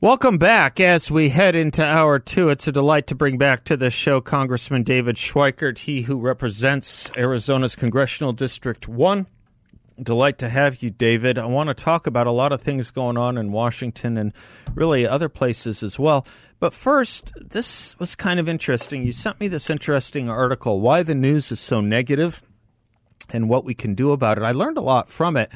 Welcome back as we head into hour two. It's a delight to bring back to the show Congressman David Schweikert, he who represents Arizona's Congressional District 1. Delight to have you, David. I want to talk about a lot of things going on in Washington and really other places as well. But first, this was kind of interesting. You sent me this interesting article, Why the News is So Negative and What We Can Do About It. I learned a lot from it.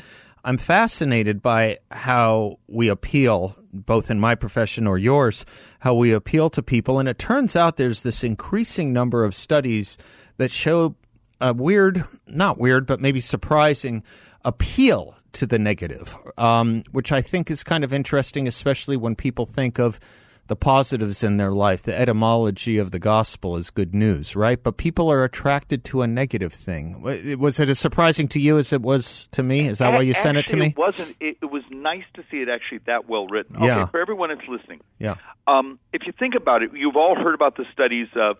I'm fascinated by how we appeal, both in my profession or yours, how we appeal to people. And it turns out there's this increasing number of studies that show a weird, not weird, but maybe surprising appeal to the negative, um, which I think is kind of interesting, especially when people think of the positives in their life. The etymology of the gospel is good news, right? But people are attracted to a negative thing. Was it as surprising to you as it was to me? Is that why you actually, sent it to me? It wasn't. It, it, was nice to see it actually that well written. Okay, Yeah. for everyone that's listening. Yeah. Um, if you think about it, you've all heard about the studies of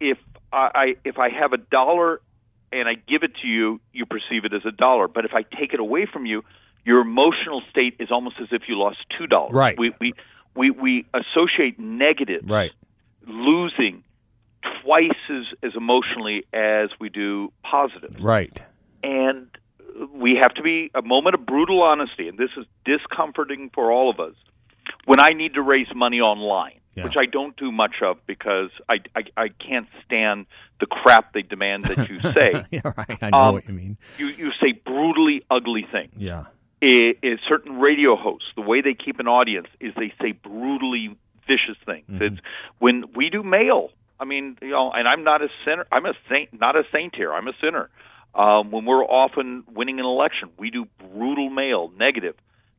if I, I if I have a dollar and I give it to you, you perceive it as a dollar. But if I take it away from you, your emotional state is almost as if you lost two dollars. Right. We we we we associate negatives, Right. losing, twice as as emotionally as we do positives Right. and we have to be a moment of brutal honesty, and this is discomforting for all of us. When I need to raise money online, Yeah. which I don't do much of because I, I I can't stand the crap they demand that you say. yeah, right. I know Um, what you mean. you you say brutally ugly things. Yeah. I is certain radio hosts the way they keep an audience is they say brutally vicious things. Mm-hmm. It's when we do mail. I mean, you know, and I'm not a sinner. I'm a saint, not a saint here. I'm a sinner. Um, when we're often winning an election, we do brutal mail, negative,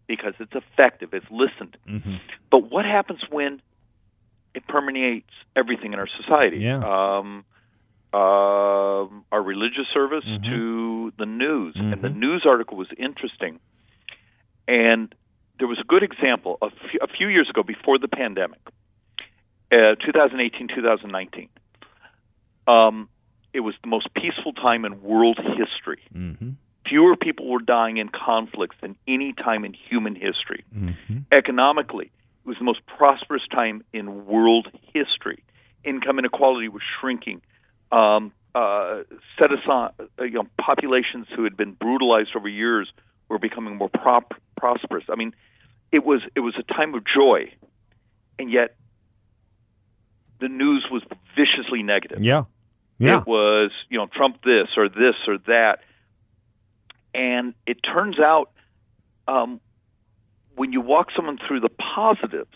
because it's effective. It's listened. Mm-hmm. But what happens when it permeates everything in our society? Yeah. Um, um our religious service Mm-hmm. to the news, and the news article was interesting. And there was a good example a few, a few years ago, before the pandemic, uh, 2018, 2019. Um, it was the most peaceful time in world history. Mm-hmm. Fewer people were dying in conflicts than any time in human history. Mm-hmm. Economically, it was the most prosperous time in world history. Income inequality was shrinking. Um, uh, set aside, uh, you know, populations who had been brutalized over years were becoming more prop- prosperous. I mean, it was it was a time of joy, and yet the news was viciously negative. Yeah. Yeah. It was, you know, Trump this or this or that. And it turns out um, when you walk someone through the positives,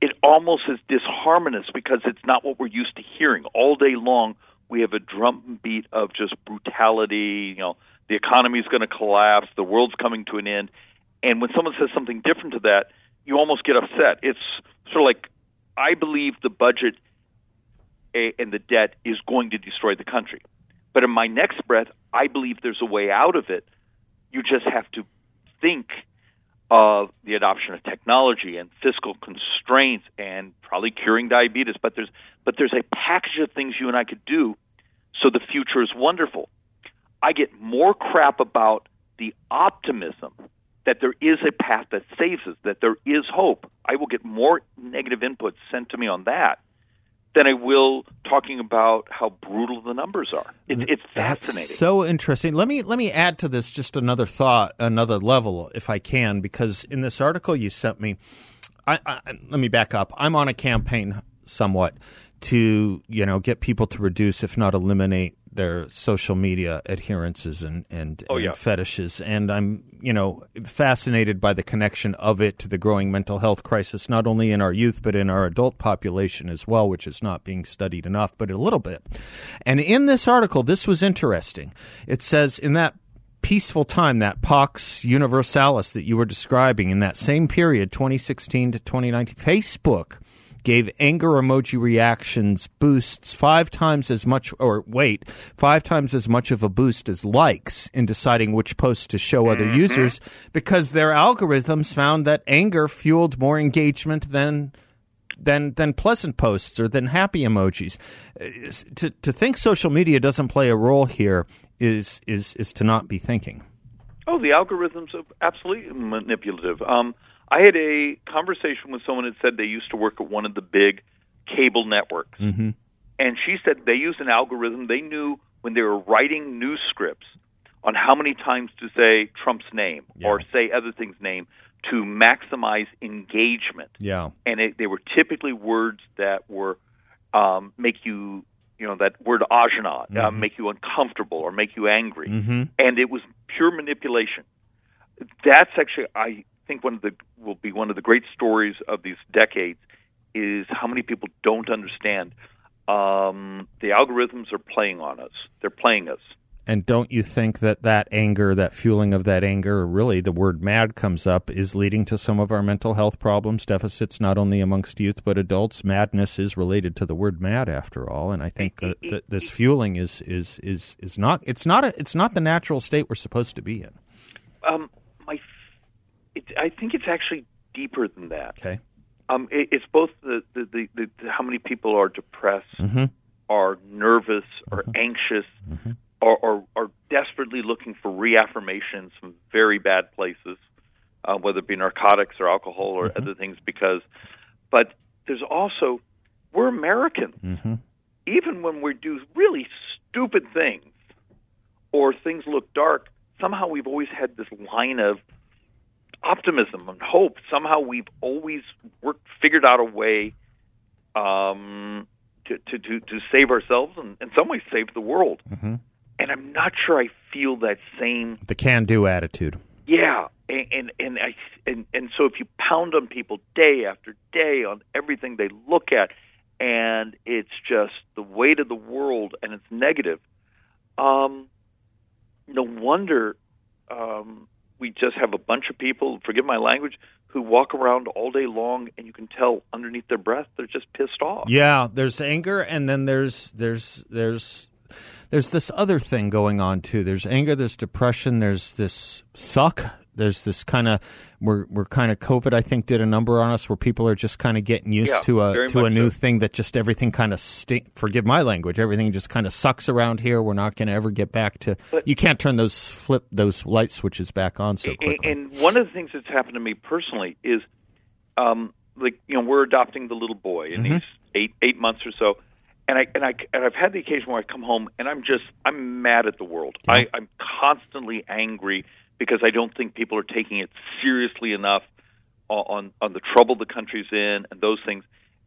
it almost is disharmonious because it's not what we're used to hearing. All day long, we have a drumbeat of just brutality, you know, the economy's going to collapse, the world's coming to an end. And when someone says something different to that, you almost get upset. It's sort of like, I believe the budget eh, and the debt is going to destroy the country. But in my next breath, I believe there's a way out of it. You just have to think of the adoption of technology and fiscal constraints and probably curing diabetes. But there's but there's a package of things you and I could do so the future is wonderful. I get more crap about the optimism that there is a path that saves us, that there is hope. I will get more negative input sent to me on that than I will talking about how brutal the numbers are. It, it's fascinating. That's so interesting. Let me let me add to this just another thought, another level, if I can, because in this article you sent me, I, I, let me back up. I'm on a campaign somewhat to you know get people to reduce, if not eliminate, their social media adherences and and, Oh, and yeah. fetishes, and I'm you know fascinated by the connection of it to the growing mental health crisis, not only in our youth but in our adult population as well, which is not being studied enough, but a little bit. And in this article, this was interesting. It says in that peaceful time, that Pax Universalis that you were describing in that same period, 2016 to 2019, Facebook gave anger emoji reactions boosts five times as much, or wait, five times as much of a boost as likes in deciding which posts to show other Mm-hmm. users because their algorithms found that anger fueled more engagement than than than pleasant posts or than happy emojis. Uh, To to think social media doesn't play a role here is is is to not be thinking. Oh, the algorithms are absolutely manipulative. Um, I had a conversation with someone that said they used to work at one of the big cable networks, mm-hmm. and she said they used an algorithm. They knew when they were writing news scripts on how many times to say Trump's name or say other things' name to maximize engagement. Yeah. and it, they were typically words that were um, make you you know that word ajna uh, make you uncomfortable or make you angry and it was pure manipulation that's actually i think one of the will be one of the great stories of these decades is how many people don't understand um, the algorithms are playing on us they're playing us And don't you think that that anger, that fueling of that anger, really the word mad comes up, is leading to some of our mental health problems, deficits, not only amongst youth but adults? Madness is related to the word mad, after all, and I think that, that this fueling is is is is not it's not a, it's not the natural state we're supposed to be in. um, it, i think it's actually deeper than that Okay. Um, it, it's both the, the, the, the, how many people are depressed, Mm-hmm. are nervous, or anxious, or, or are desperately looking for reaffirmations from very bad places, uh, whether it be narcotics or alcohol or Mm-hmm. other things. Because, but there's also we're Americans. Mm-hmm. Even when we do really stupid things or things look dark, somehow we've always had this line of optimism and hope. Somehow we've always worked, figured out a way um, to, to, to, to save ourselves and in some ways save the world. Mm-hmm. And I'm not sure I feel that same. The can-do attitude. Yeah, and and and I and and so if you pound on people day after day on everything they look at, and it's just the weight of the world and it's negative. Um, no wonder um, we just have a bunch of people. Forgive my language. Who walk around all day long, and you can tell underneath their breath they're just pissed off. Yeah, there's anger, and then there's there's there's there's this other thing going on too. There's anger, there's depression, there's this suck. There's this kind of we're we're kind of COVID. I think did a number on us where people are just kind of getting used Yeah, to a to a new so. thing that just everything kind of stink. Forgive my language. Everything just kind of sucks around here. We're not going to ever get back to. you can't turn those flip those light switches back on so quickly. And one of the things that's happened to me personally is, um, like you know, we're adopting the little boy, and he's eight eight months or so, and I and I and I've had the occasion where I come home and I'm just I'm mad at the world. I, I'm constantly angry because I don't think people are taking it seriously enough on on the trouble the country's in and those things.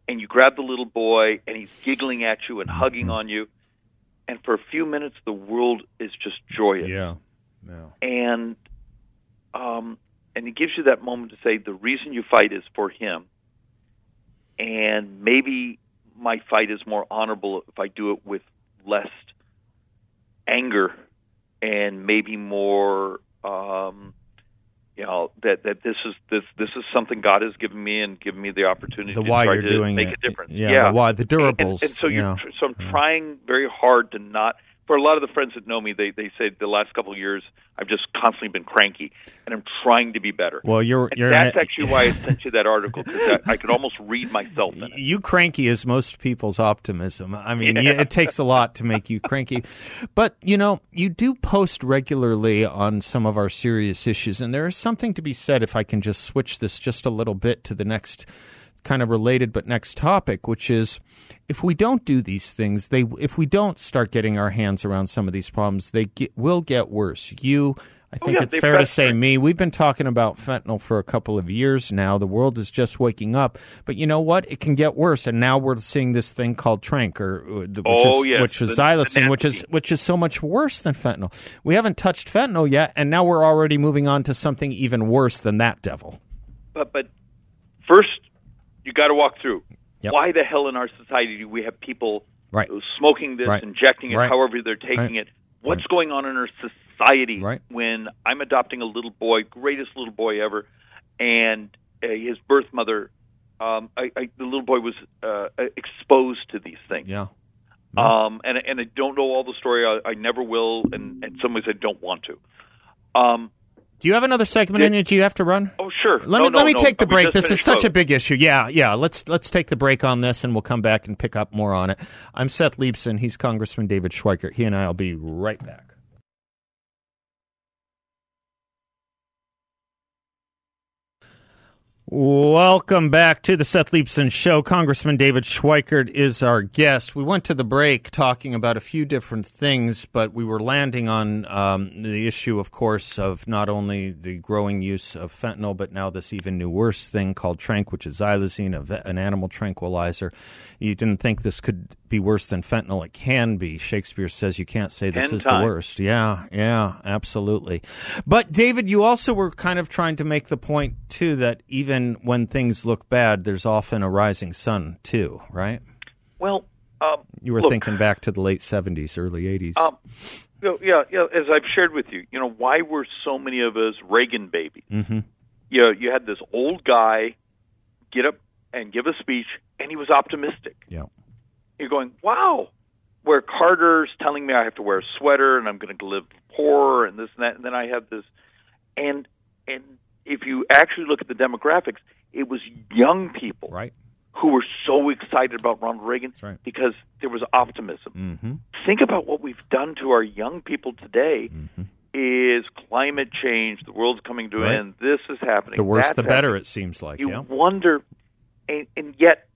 And you grab the little boy, and he's giggling at you and hugging on you, and for a few minutes, the world is just joyous yeah, yeah. and um, and it gives you that moment to say the reason you fight is for him, and maybe my fight is more honorable if I do it with less anger and maybe more. Um, you know that that this is this this is something God has given me and given me the opportunity The to why you're to doing make it. a difference. Yeah, yeah. the why, the And- and- durables, And, so you you're know. so I'm trying very hard to not. For a lot of the friends that know me, they they say the last couple of years I've just constantly been cranky, and I'm trying to be better. Well, you're you're that's an- actually why I sent you that article because I, I could almost read myself in it. you cranky is most people's optimism. I mean, you- it takes a lot to make you cranky. But, you know, you do post regularly on some of our serious issues, and there is something to be said if I can just switch this just a little bit to the next kind of related but next topic, which is if we don't do these things, they if we don't start getting our hands around some of these problems, they get, will get worse. You I think yeah, it's fair to say me. We've been talking about fentanyl for a couple of years now. The world is just waking up. But you know what? It can get worse. And now we're seeing this thing called Tranq, or uh, which Oh, is yes, which is the- the xylazine, which is which is so much worse than fentanyl. We haven't touched fentanyl yet, and now we're already moving on to something even worse than that devil. But but first, you got to walk through. Yep. Why the hell in our society do we have people Right. smoking this, Right. injecting it, Right. however they're taking it? What's going on in our society when I'm adopting a little boy, greatest little boy ever, and uh, his birth mother, um, I, I, the little boy was uh, exposed to these things. Yeah. Um, and and I don't know all the story. I, I never will, and in some ways I don't want to. Um, Do you have another segment in it Do you have to run? oh sure. Let No, me no, let me no. take the break. This is such a big issue. Yeah, yeah. Let's let's take the break on this, and we'll come back and pick up more on it. I'm Seth Leibsohn. He's Congressman David Schweikert. He and I will be right back. Welcome back to the Seth Leibsohn Show. Congressman David Schweikert is our guest. We went to the break talking about a few different things, but we were landing on um, the issue, of course, of not only the growing use of fentanyl, but now this even new worse thing called tranq, which is xylazine, an animal tranquilizer. You didn't think this could be worse than fentanyl. It can be. Shakespeare says you can't say this Ten is the worst. Yeah, yeah, absolutely. But David, you also were kind of trying to make the point too that even when things look bad, there's often a rising sun too, right? Well, um, You were look, thinking back to the late '70s, early '80s. Um, you know, yeah, yeah. As I've shared with you, you know, why were so many of us Reagan babies? mm-hmm. You know, you had this old guy get up and give a speech, and he was optimistic. Yeah. You're going, wow. Where Carter's telling me I have to wear a sweater and I'm going to live poor and this and that, and then I have this, and and if you actually look at the demographics, it was young people Right. who were so excited about Ronald Reagan right. because there was optimism. Mm-hmm. Think about what we've done to our young people today. Is climate change? The world's coming to an Right. end. This is happening. The worse, that's the better. happening. It seems like. You yeah. wonder, and, and yet,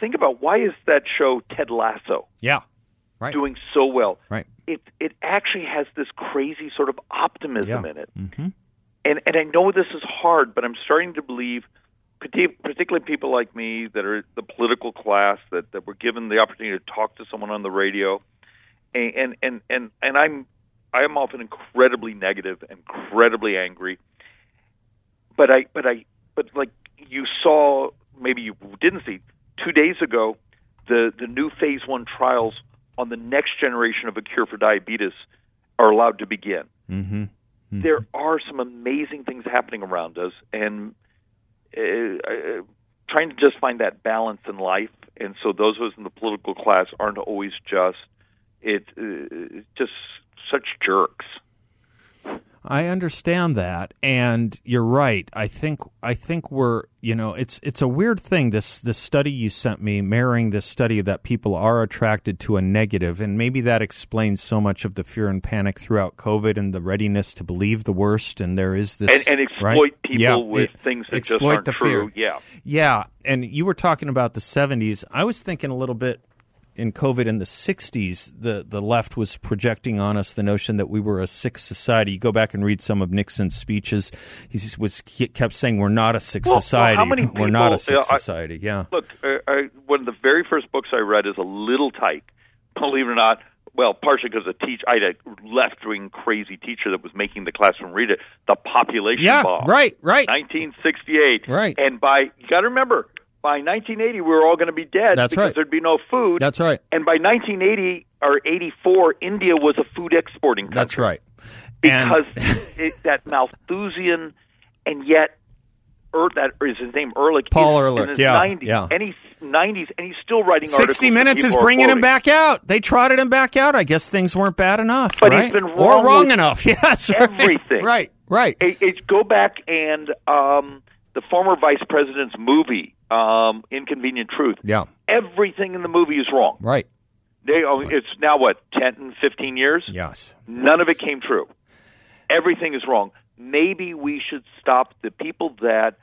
think about why is that show Ted Lasso Yeah. Right. doing so well? Right. It it actually has this crazy sort of optimism Yeah. in it, Mm-hmm. And and I know this is hard, but I'm starting to believe, particularly people like me that are the political class that that were given the opportunity to talk to someone on the radio, and and and and, and I'm I am often incredibly negative, incredibly angry, but I but I but like you saw maybe you didn't see two days ago the the new phase one trials on the next generation of a cure for diabetes are allowed to begin. Mm-hmm. There are some amazing things happening around us, and uh, uh, trying to just find that balance in life. And so those of us in the political class aren't always just it uh, just such jerks. I understand that, and you're right. I think I think we're you know it's it's a weird thing. This this study you sent me, mirroring this study that people are attracted to a negative, and maybe that explains so much of the fear and panic throughout COVID and the readiness to believe the worst. And there is this And, and exploit right? people Yeah, with it- things that just exploit aren't the true. fear. Yeah. Yeah, and you were talking about the 70s. I was thinking a little bit in COVID in the 60s, the, the left was projecting on us the notion that we were a sick society. You go back and read some of Nixon's speeches. He was he kept saying we're not a sick Well, well, society. how many we're not a people- sick I- society. Yeah. Look, uh, I, one of the very first books I read is a little tight. Believe it or not. Well, partially because a teach I had a left wing crazy teacher that was making the classroom read it. The population Yeah, bomb. right, right. 1968. Right. And by you got to remember, by 1980 we were all going to be dead That's because right. there'd be no food. That's right. And by 1980 or 84, India was a food exporting country. That's right. Because it, that Malthusian, and yet. Er, that is his name, Ehrlich. Paul He's Ehrlich, yeah, 90s, yeah. and he's 90s, and he's still writing 60 that Minutes is bringing him back out. They trotted him back out. I guess things weren't bad enough. But he's right? been or wrong wrong enough. Yes. everything. Right, right. It, it, go back and um, the former vice president's movie, um, Inconvenient Truth. Yeah, Everything in the movie is wrong. right. They, oh, it's now what 10, 15 years. Yes. None of it came true. Everything is wrong. Maybe we should stop the people that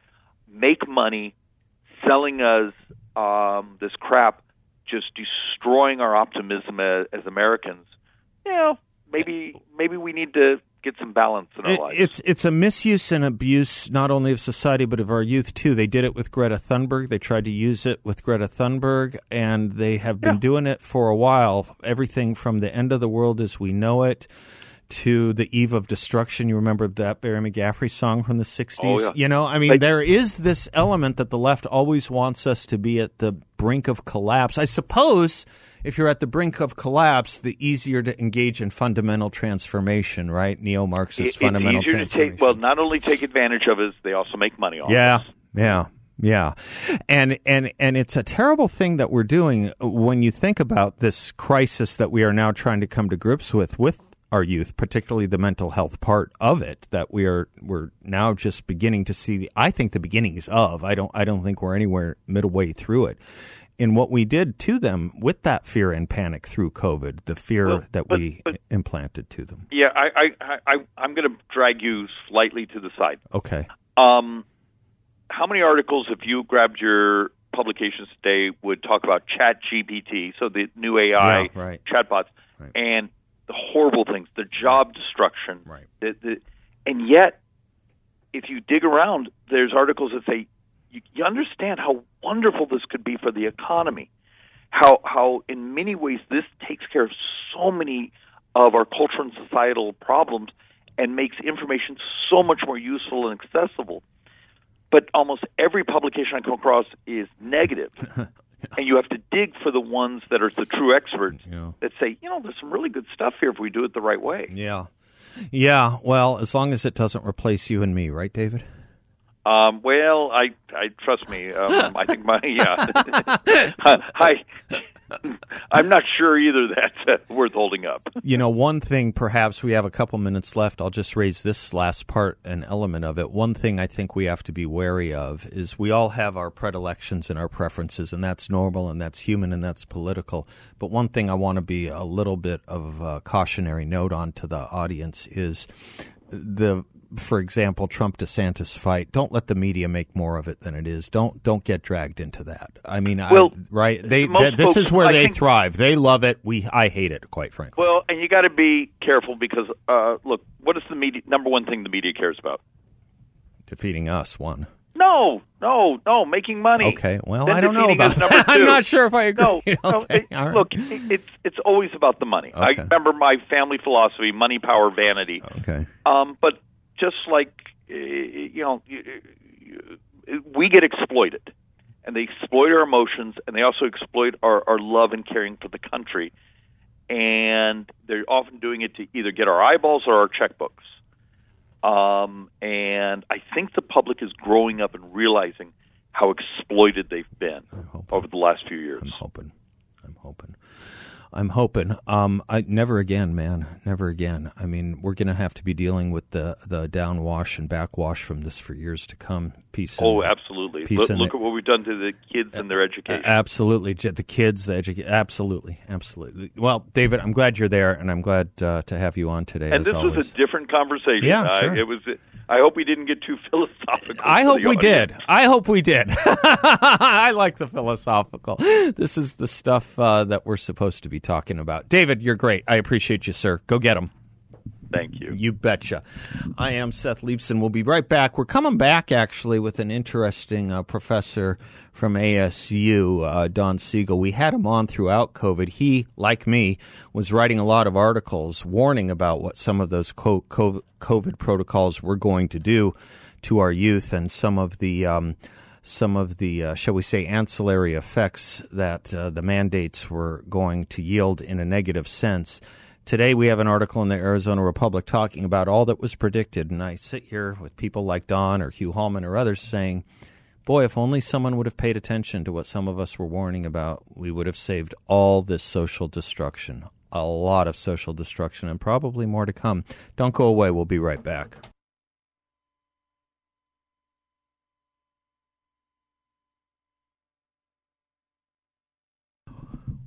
make money selling us um, this crap, just destroying our optimism as, as Americans. You know, maybe maybe we need to get some balance in our It- lives. it's it's a misuse and abuse not only of society but of our youth too. They did it with Greta Thunberg. They tried to use it with Greta Thunberg, and they have been Yeah. doing it for a while. Everything from the end of the world as we know it to the eve of destruction. You remember that Barry McGaffrey song from the 60s? Oh, yeah. You know, I mean, there is this element that the left always wants us to be at the brink of collapse. I suppose if you're at the brink of collapse, the easier to engage in fundamental transformation, right? Neo Marxist It- fundamental transformation. take. Well, not only take advantage of it, they also make money off. Yeah, yeah, yeah, and and and it's a terrible thing that we're doing when you think about this crisis that we are now trying to come to grips with with our youth, particularly the mental health part of it that we are we're now just beginning to see. The, I think the beginnings of. I don't. I don't think we're anywhere midway through it. In what we did to them with that fear and panic through COVID, the fear Well, that but- we but- implanted to them. Yeah, I, I, I, I'm going to drag you slightly to the side. Okay. Um, how many articles, have you grabbed your publications today, would talk about Chat GPT, so the new AI Yeah, right. chatbots, Right. and the horrible things, the job destruction, Right. the, the, and yet, if you dig around, there's articles that say you, you understand how wonderful this could be for the economy, how how in many ways this takes care of so many of our cultural and societal problems and makes information so much more useful and accessible. But almost every publication I come across is negative. and you have to dig for the ones that are the true experts Yeah. that say, you know, there's some really good stuff here if we do it the right way. Yeah. Yeah, well, as long as it doesn't replace you and me, right, David? Um, well, I, I trust me. Um, I think my yeah. I, I'm not sure either. That's uh, worth holding up. You know, one thing, perhaps we have a couple minutes left. I'll just raise this last part, an element of it. One thing I think we have to be wary of is we all have our predilections and our preferences, and that's normal and that's human and that's political. But one thing I want to be a little bit of a cautionary note on to the audience is the for example Trump DeSantis fight don't let the media make more of it than it is don't don't get dragged into that i mean Well, I, right they most th- this folks- is where I they think- thrive they love it we i hate it quite frankly Well, and you got to be careful because uh, look, what is the media number one thing the media cares about? defeating us one No, no, no, making money. Okay, well, Then I don't know about that. I'm not sure if I agree. No, no, it- right. look, it, it's it's always about the money. I remember my family philosophy: money, power, vanity. okay Um, but just like uh, you know, we get exploited, and they exploit our emotions, and they also exploit our, our love and caring for the country. And they're often doing it to either get our eyeballs or our checkbooks. Um, and I think the public is growing up and realizing how exploited they've been over the last few years. i'm hoping i'm hoping i'm hoping um i never again man never again i mean we're gonna have to be dealing with the the downwash and backwash from this for years to come peace Oh, absolutely! Peace Look, look at what we've done to the kids and their education. Absolutely, the kids, the education. Absolutely, absolutely. Well, David, I'm glad you're there, and I'm glad uh, to have you on today. and this always. was a different conversation. Yeah, I, sure. it was. I hope we didn't get too philosophical. I hope we audience. did. I hope we did. I like the philosophical. This is the stuff uh, that we're supposed to be talking about. David, you're great. I appreciate you, sir. Go get them. Thank you. You betcha. I am Seth Leibsohn. We'll be right back. We're coming back actually with an interesting uh, professor from ASU, uh, Don Siegel. We had him on throughout COVID. He, like me, was writing a lot of articles warning about what some of those co- co- COVID protocols were going to do to our youth and some of the. Um, some of the, uh, shall we say, ancillary effects that uh, the mandates were going to yield in a negative sense. Today, we have an article in the Arizona Republic talking about all that was predicted. And I sit here with people like Don or Hugh Hallman or others saying, boy, if only someone would have paid attention to what some of us were warning about, we would have saved all this social destruction. A lot of social destruction and probably more to come. Don't go away. We'll be right back.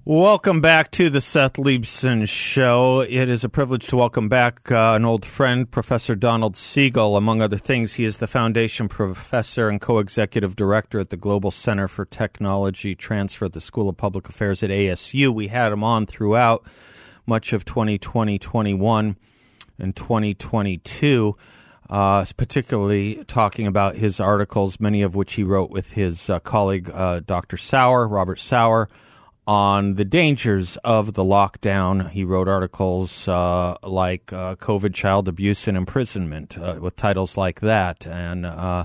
Welcome back to the Seth Leibsohn Show. It is a privilege to welcome back uh, an old friend, Professor Donald Siegel. Among other things, he is the foundation professor and co executive director at the Global Center for Technology Transfer at the School of Public Affairs at ASU. We had him on throughout much of 2020 21 and 2022. Uh, particularly talking about his articles, many of which he wrote with his uh, colleague, uh, Dr. Sauer, Robert Sauer, on the dangers of the lockdown. He wrote articles uh, like uh, COVID Child Abuse and Imprisonment uh, with titles like that, and uh,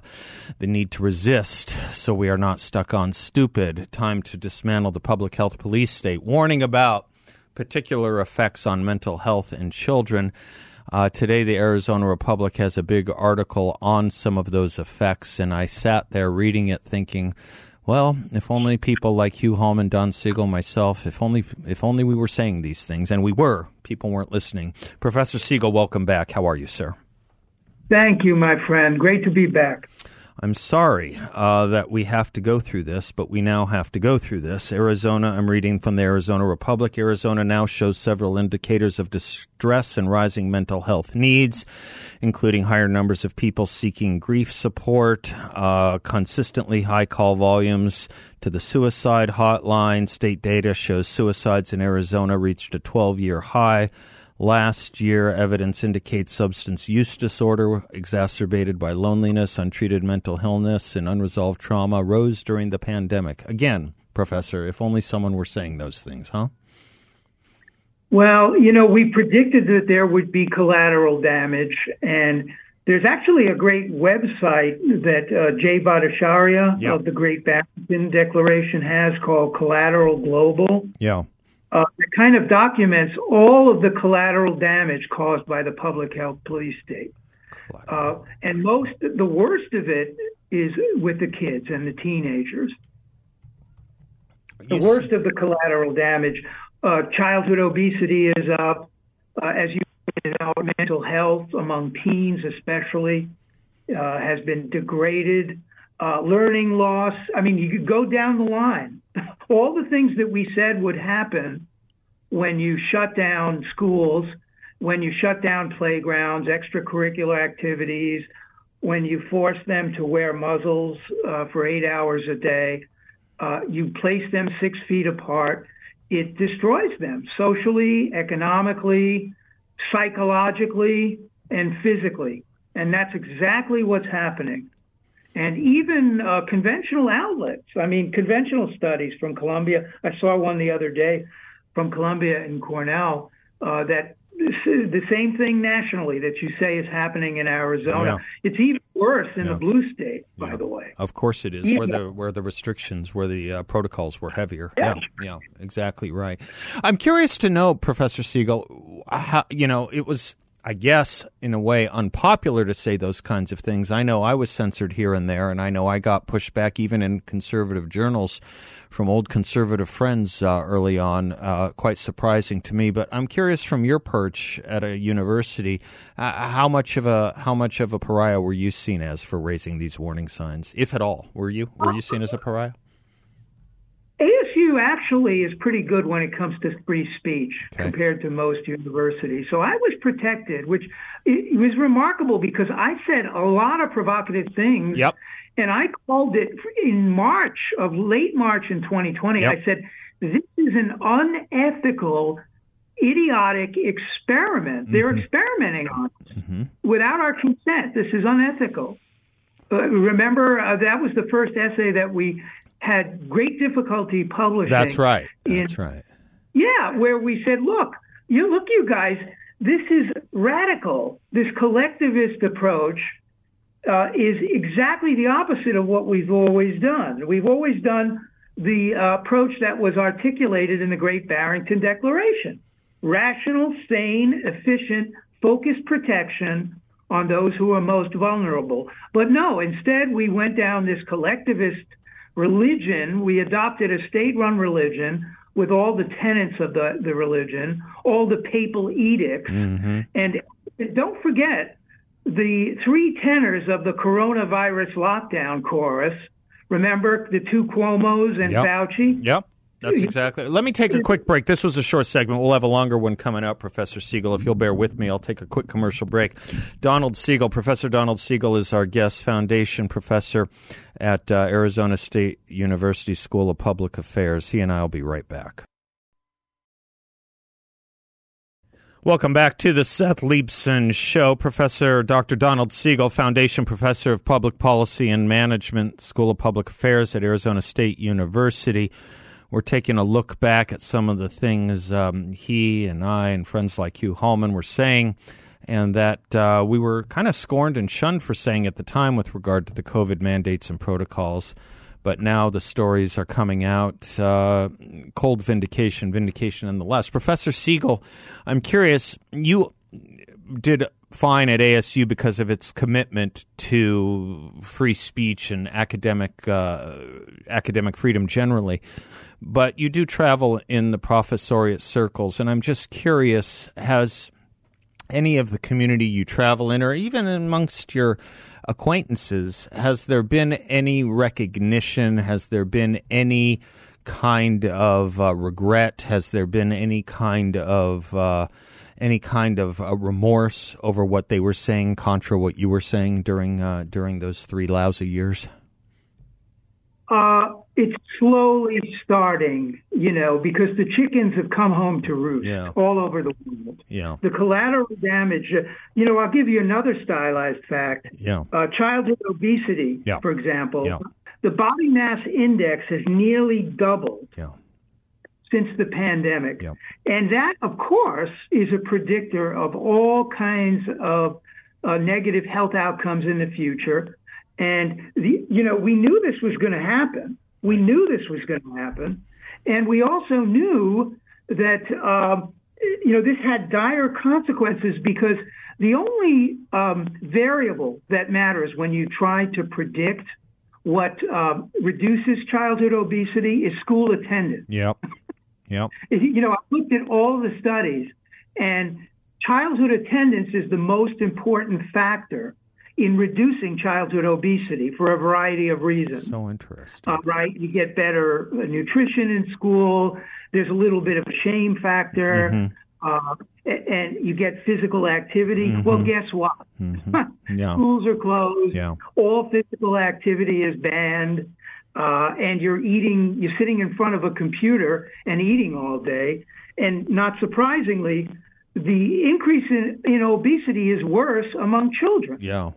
The Need to Resist So We Are Not Stuck on Stupid, Time to Dismantle the Public Health Police State, warning about particular effects on mental health in children. Uh, today, the Arizona Republic has a big article on some of those effects, and I sat there reading it thinking, well, if only people like Hugh Hallman, Don Siegel, myself, if only if only we were saying these things, and we were, people weren't listening. Professor Siegel, welcome back. How are you, sir? Thank you, my friend. Great to be back. I'm sorry uh, that we have to go through this, but we now have to go through this. Arizona, I'm reading from the Arizona Republic. Arizona now shows several indicators of distress and rising mental health needs, including higher numbers of people seeking grief support, uh, consistently high call volumes to the suicide hotline. State data shows suicides in Arizona reached a 12 year high. Last year, evidence indicates substance use disorder exacerbated by loneliness, untreated mental illness, and unresolved trauma rose during the pandemic. Again, Professor, if only someone were saying those things, huh? Well, you know, we predicted that there would be collateral damage, and there's actually a great website that uh, Jay Bhattacharya yep. of the Great Barrington Declaration has called Collateral Global. Yeah uh, that kind of documents all of the collateral damage caused by the public health police state. Uh, and most, the worst of it is with the kids and the teenagers. The worst of the collateral damage. Uh, childhood obesity is up, uh, as you know, mental health among teens especially uh, has been degraded. Uh, learning loss. I mean, you could go down the line. All the things that we said would happen when you shut down schools, when you shut down playgrounds, extracurricular activities, when you force them to wear muzzles uh, for eight hours a day, uh, you place them six feet apart, it destroys them socially, economically, psychologically, and physically. And that's exactly what's happening and even uh, conventional outlets. I mean, conventional studies from Columbia. I saw one the other day from Columbia and Cornell uh, that the same thing nationally that you say is happening in Arizona. Yeah. It's even worse in yeah. the blue state, by yeah. the way. Of course, it is where the where the restrictions, where the uh, protocols were heavier. Yeah, yeah, exactly right. I'm curious to know, Professor Siegel, how you know it was I guess, in a way, unpopular to say those kinds of things. I know I was censored here and there, and I know I got pushed back even in conservative journals from old conservative friends uh, early on. Uh, quite surprising to me. But I'm curious, from your perch at a university, uh, how much of a how much of a pariah were you seen as for raising these warning signs, if at all? Were you were you seen as a pariah? Actually is pretty good when it comes to free speech okay. compared to most universities. So I was protected, which it was remarkable because I said a lot of provocative things. Yep. And I called it in March of late March in 2020. Yep. I said, this is an unethical, idiotic experiment. Mm-hmm. They're experimenting on us mm-hmm. without our consent. This is unethical. Uh, remember, uh, that was the first essay that we had great difficulty publishing. That's right. That's in, right. Yeah, where we said, look, you look, you guys, this is radical. This collectivist approach uh, is exactly the opposite of what we've always done. We've always done the uh, approach that was articulated in the Great Barrington Declaration rational, sane, efficient, focused protection on those who are most vulnerable. But no, instead, we went down this collectivist religion, we adopted a state run religion with all the tenets of the, the religion, all the papal edicts. Mm-hmm. And don't forget the three tenors of the coronavirus lockdown chorus. Remember the two Cuomo's and yep. Fauci? Yep. That's exactly. Let me take a quick break. This was a short segment. We'll have a longer one coming up, Professor Siegel. If you'll bear with me, I'll take a quick commercial break. Donald Siegel, Professor Donald Siegel, is our guest foundation professor at uh, Arizona State University School of Public Affairs. He and I will be right back. Welcome back to the Seth Leibsohn Show. Professor Dr. Donald Siegel, Foundation Professor of Public Policy and Management, School of Public Affairs at Arizona State University. We're taking a look back at some of the things um, he and I and friends like Hugh Hallman were saying, and that uh, we were kind of scorned and shunned for saying at the time with regard to the COVID mandates and protocols. But now the stories are coming out. Uh, cold vindication, vindication nonetheless. Professor Siegel, I'm curious, you did fine at ASU because of its commitment to free speech and academic uh, academic freedom generally but you do travel in the professoriate circles, and I'm just curious: has any of the community you travel in, or even amongst your acquaintances, has there been any recognition? Has there been any kind of uh, regret? Has there been any kind of uh, any kind of uh, remorse over what they were saying, contra what you were saying during uh, during those three lousy years? Uh, it's slowly starting, you know, because the chickens have come home to roost yeah. all over the world. Yeah. The collateral damage, uh, you know, I'll give you another stylized fact. Yeah. Uh, childhood obesity, yeah. for example, yeah. the body mass index has nearly doubled yeah. Since the pandemic. Yeah. And that, of course, is a predictor of all kinds of uh, negative health outcomes in the future. And the, you know, we knew this was going to happen. We knew this was going to happen, and we also knew that um, you know this had dire consequences because the only um, variable that matters when you try to predict what uh, reduces childhood obesity is school attendance. Yep. Yep. you know, I looked at all the studies, and childhood attendance is the most important factor in reducing childhood obesity for a variety of reasons. So interesting. Uh, right? You get better nutrition in school. There's a little bit of a shame factor. Mm-hmm. Uh, and you get physical activity. Mm-hmm. Well, guess what? Mm-hmm. Yeah. Schools are closed. Yeah. All physical activity is banned. Uh, and you're eating, you're sitting in front of a computer and eating all day. And not surprisingly, the increase in, in obesity is worse among children. Yeah.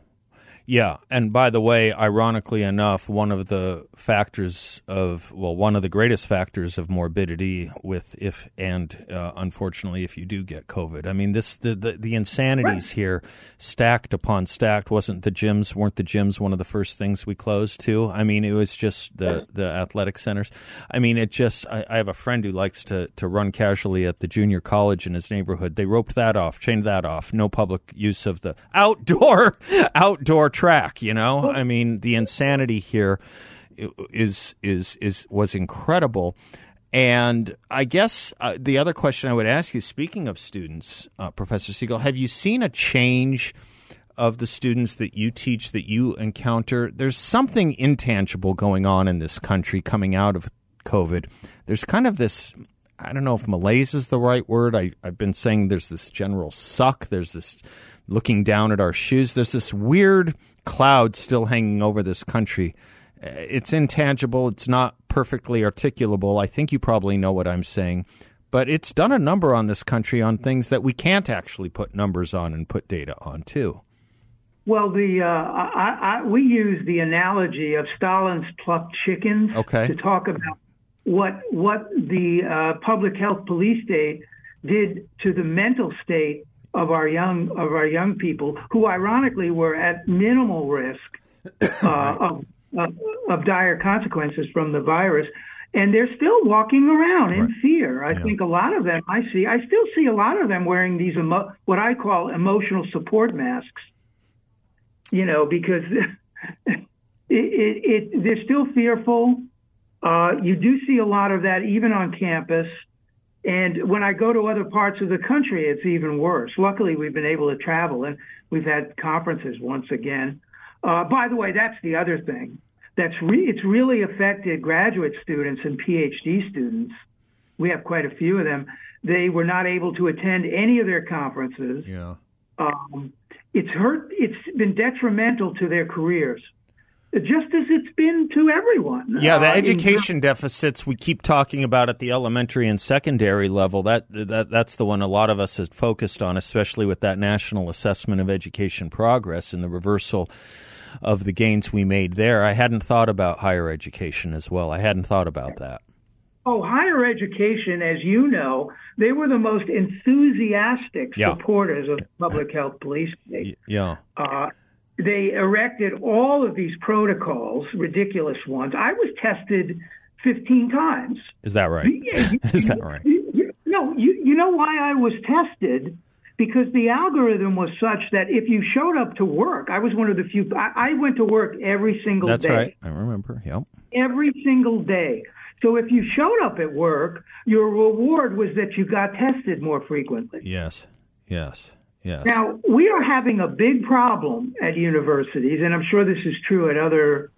Yeah, and by the way, ironically enough, one of the factors of well, one of the greatest factors of morbidity with if and uh, unfortunately if you do get COVID. I mean, this the the, the insanities right. here stacked upon stacked. Wasn't the gyms weren't the gyms one of the first things we closed too? I mean, it was just the the athletic centers. I mean, it just I, I have a friend who likes to to run casually at the junior college in his neighborhood. They roped that off, chained that off. No public use of the outdoor outdoor track. You know, I mean, the insanity here is is is was incredible. And I guess uh, the other question I would ask you, speaking of students, uh, Professor Siegel, have you seen a change of the students that you teach that you encounter? There's something intangible going on in this country coming out of COVID. There's kind of this I don't know if malaise is the right word. I, I've been saying there's this general suck. There's this looking down at our shoes. There's this weird cloud still hanging over this country. It's intangible. It's not perfectly articulable. I think you probably know what I'm saying. But it's done a number on this country on things that we can't actually put numbers on and put data on, too. Well, the uh, I, I, we use the analogy of Stalin's plucked chickens okay. to talk about what what the uh, public health police state did to the mental state of our young of our young people, who ironically were at minimal risk uh, of, of, of dire consequences from the virus, and they're still walking around in right. fear. I yeah. think a lot of them I see. I still see a lot of them wearing these emo- what I call emotional support masks. You know, because it, it, it they're still fearful. Uh, you do see a lot of that even on campus. And when I go to other parts of the country, it's even worse. Luckily, we've been able to travel and we've had conferences once again. Uh, by the way, that's the other thing. That's re- it's really affected graduate students and PhD students. We have quite a few of them. They were not able to attend any of their conferences. Yeah. Um, it's hurt. It's been detrimental to their careers just as it's been to everyone. Yeah, the uh, education deficits we keep talking about at the elementary and secondary level. That that that's the one a lot of us have focused on, especially with that national assessment of education progress and the reversal of the gains we made there. I hadn't thought about higher education as well. I hadn't thought about that. Oh, higher education, as you know, they were the most enthusiastic Yeah. supporters of public health police state. Yeah. Uh, they erected all of these protocols, ridiculous ones. I was tested 15 times. Is that right? Is that right? No, you, you know why I was tested? Because the algorithm was such that if you showed up to work, I was one of the few. I, I went to work every single That's day That's right. I remember. Yep. every single day. So if you showed up at work, your reward was that you got tested more frequently. Yes. Yes. Yes. Now, we are having a big problem at universities, and I'm sure this is true at other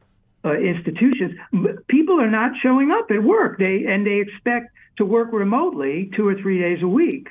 uh, institutions. People are not showing up at work. They and they expect to work remotely two or three days a week.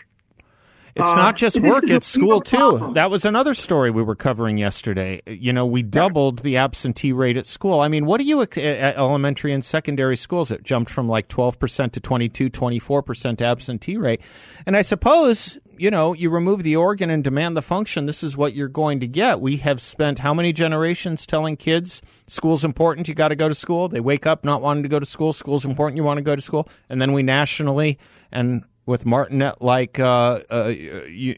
It's Uh, not just this work, it's school real too. problem. That was another story we were covering yesterday. You know, we doubled the absentee rate at school. I mean, what do you at elementary and secondary schools? It jumped from like 12% to 22, 24% absentee rate. And I suppose, you know, you remove the organ and demand the function. This is what you're going to get. We have spent how many generations telling kids school's important, you got to go to school. They wake up not wanting to go to school. School's important, you want to go to school. And then we nationally and with Martinet like uh, uh,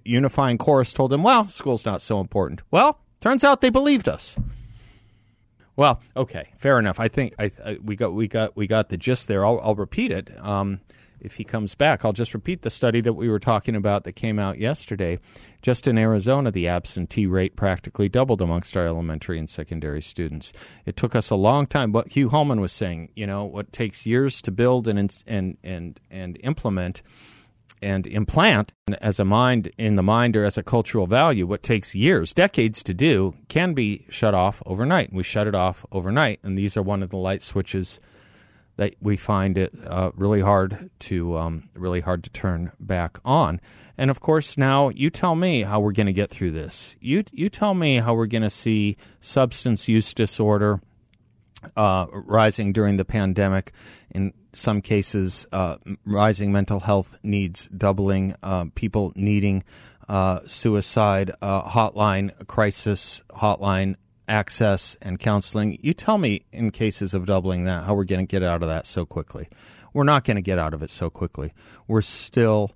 unifying chorus told them, well, school's not so important. Well, turns out they believed us. Well, okay, fair enough. I think I, I, we got we got we got the gist there. I'll, I'll repeat it. Um, if he comes back, I'll just repeat the study that we were talking about that came out yesterday. Just in Arizona, the absentee rate practically doubled amongst our elementary and secondary students. It took us a long time. But Hugh Holman was saying, you know, what takes years to build and and and and implement and implant as a mind in the mind or as a cultural value what takes years decades to do can be shut off overnight. We shut it off overnight and these are one of the light switches that we find it uh, really hard to um, really hard to turn back on. And of course now you tell me how we're going to get through this. You you tell me how we're going to see substance use disorder uh, rising during the pandemic. In some cases, uh, rising mental health needs doubling, uh, people needing uh, suicide uh, hotline, crisis hotline access and counseling. You tell me, in cases of doubling that, how we're going to get out of that so quickly. We're not going to get out of it so quickly. We're still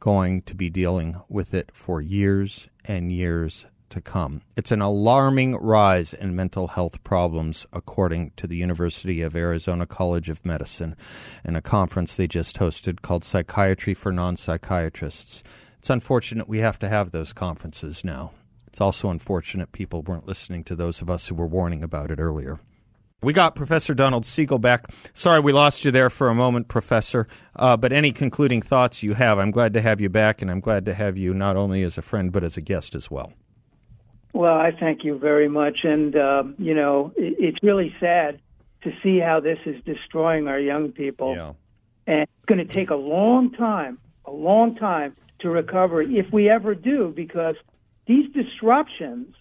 going to be dealing with it for years and years to come. It's an alarming rise in mental health problems, according to the University of Arizona College of Medicine in a conference they just hosted called Psychiatry for Non Psychiatrists. It's unfortunate we have to have those conferences now. It's also unfortunate people weren't listening to those of us who were warning about it earlier. We got Professor Donald Siegel back. Sorry we lost you there for a moment, Professor. Uh, but any concluding thoughts you have, I'm glad to have you back, and I'm glad to have you not only as a friend but as a guest as well. Well, I thank you very much. And, uh, you know, it, it's really sad to see how this is destroying our young people. Yeah. And it's going to take a long time, a long time to recover if we ever do, because these disruptions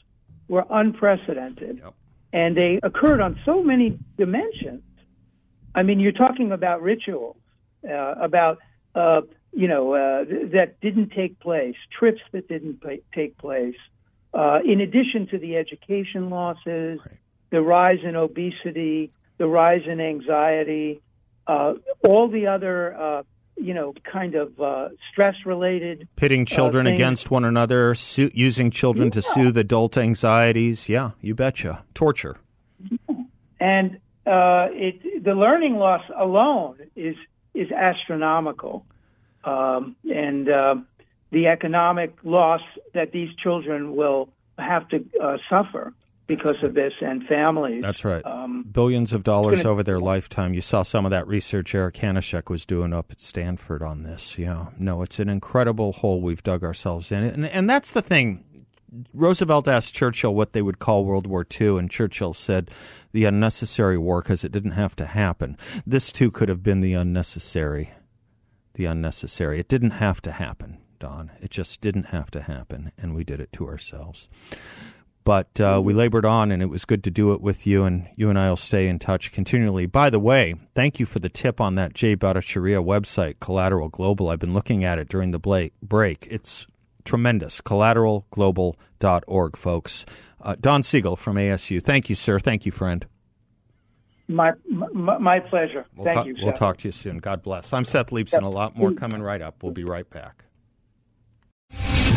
were unprecedented. Yep. And they occurred on so many dimensions. I mean, you're talking about rituals, uh, about, uh, you know, uh, th- that didn't take place, trips that didn't pa- take place, uh, in addition to the education losses, the rise in obesity, the rise in anxiety, uh, all the other, uh, you know, kind of uh, stress-related. Pitting children against one another, su- using children to soothe adult anxieties. Yeah, you betcha. Torture. and uh, it the learning loss alone is is astronomical, um, and uh, the economic loss that these children will have to uh, suffer because of this, and families. That's right. Um, Billions of dollars gonna- over their lifetime. You saw some of that research Eric Hanushek was doing up at Stanford on this. Yeah. No, it's an incredible hole we've dug ourselves in. And, and that's the thing. Roosevelt asked Churchill what they would call World War II, and Churchill said the unnecessary war because it didn't have to happen. This too could have been the unnecessary. The unnecessary. It didn't have to happen, Don. It just didn't have to happen, and we did it to ourselves. But uh, we labored on, and it was good to do it with you, and you and I will stay in touch continually. By the way, thank you for the tip on that Jay Bhattacharya website, Collateral Global. I've been looking at it during the bla- break. It's tremendous. Collateralglobal.org, folks. Uh, Don Siegel from ASU. Thank you, sir. Thank you, friend. My, my, my pleasure. We'll Thank talk, you. We'll talk to you soon. God bless. I'm Seth Leibsohn. A lot more coming right up. We'll be right back.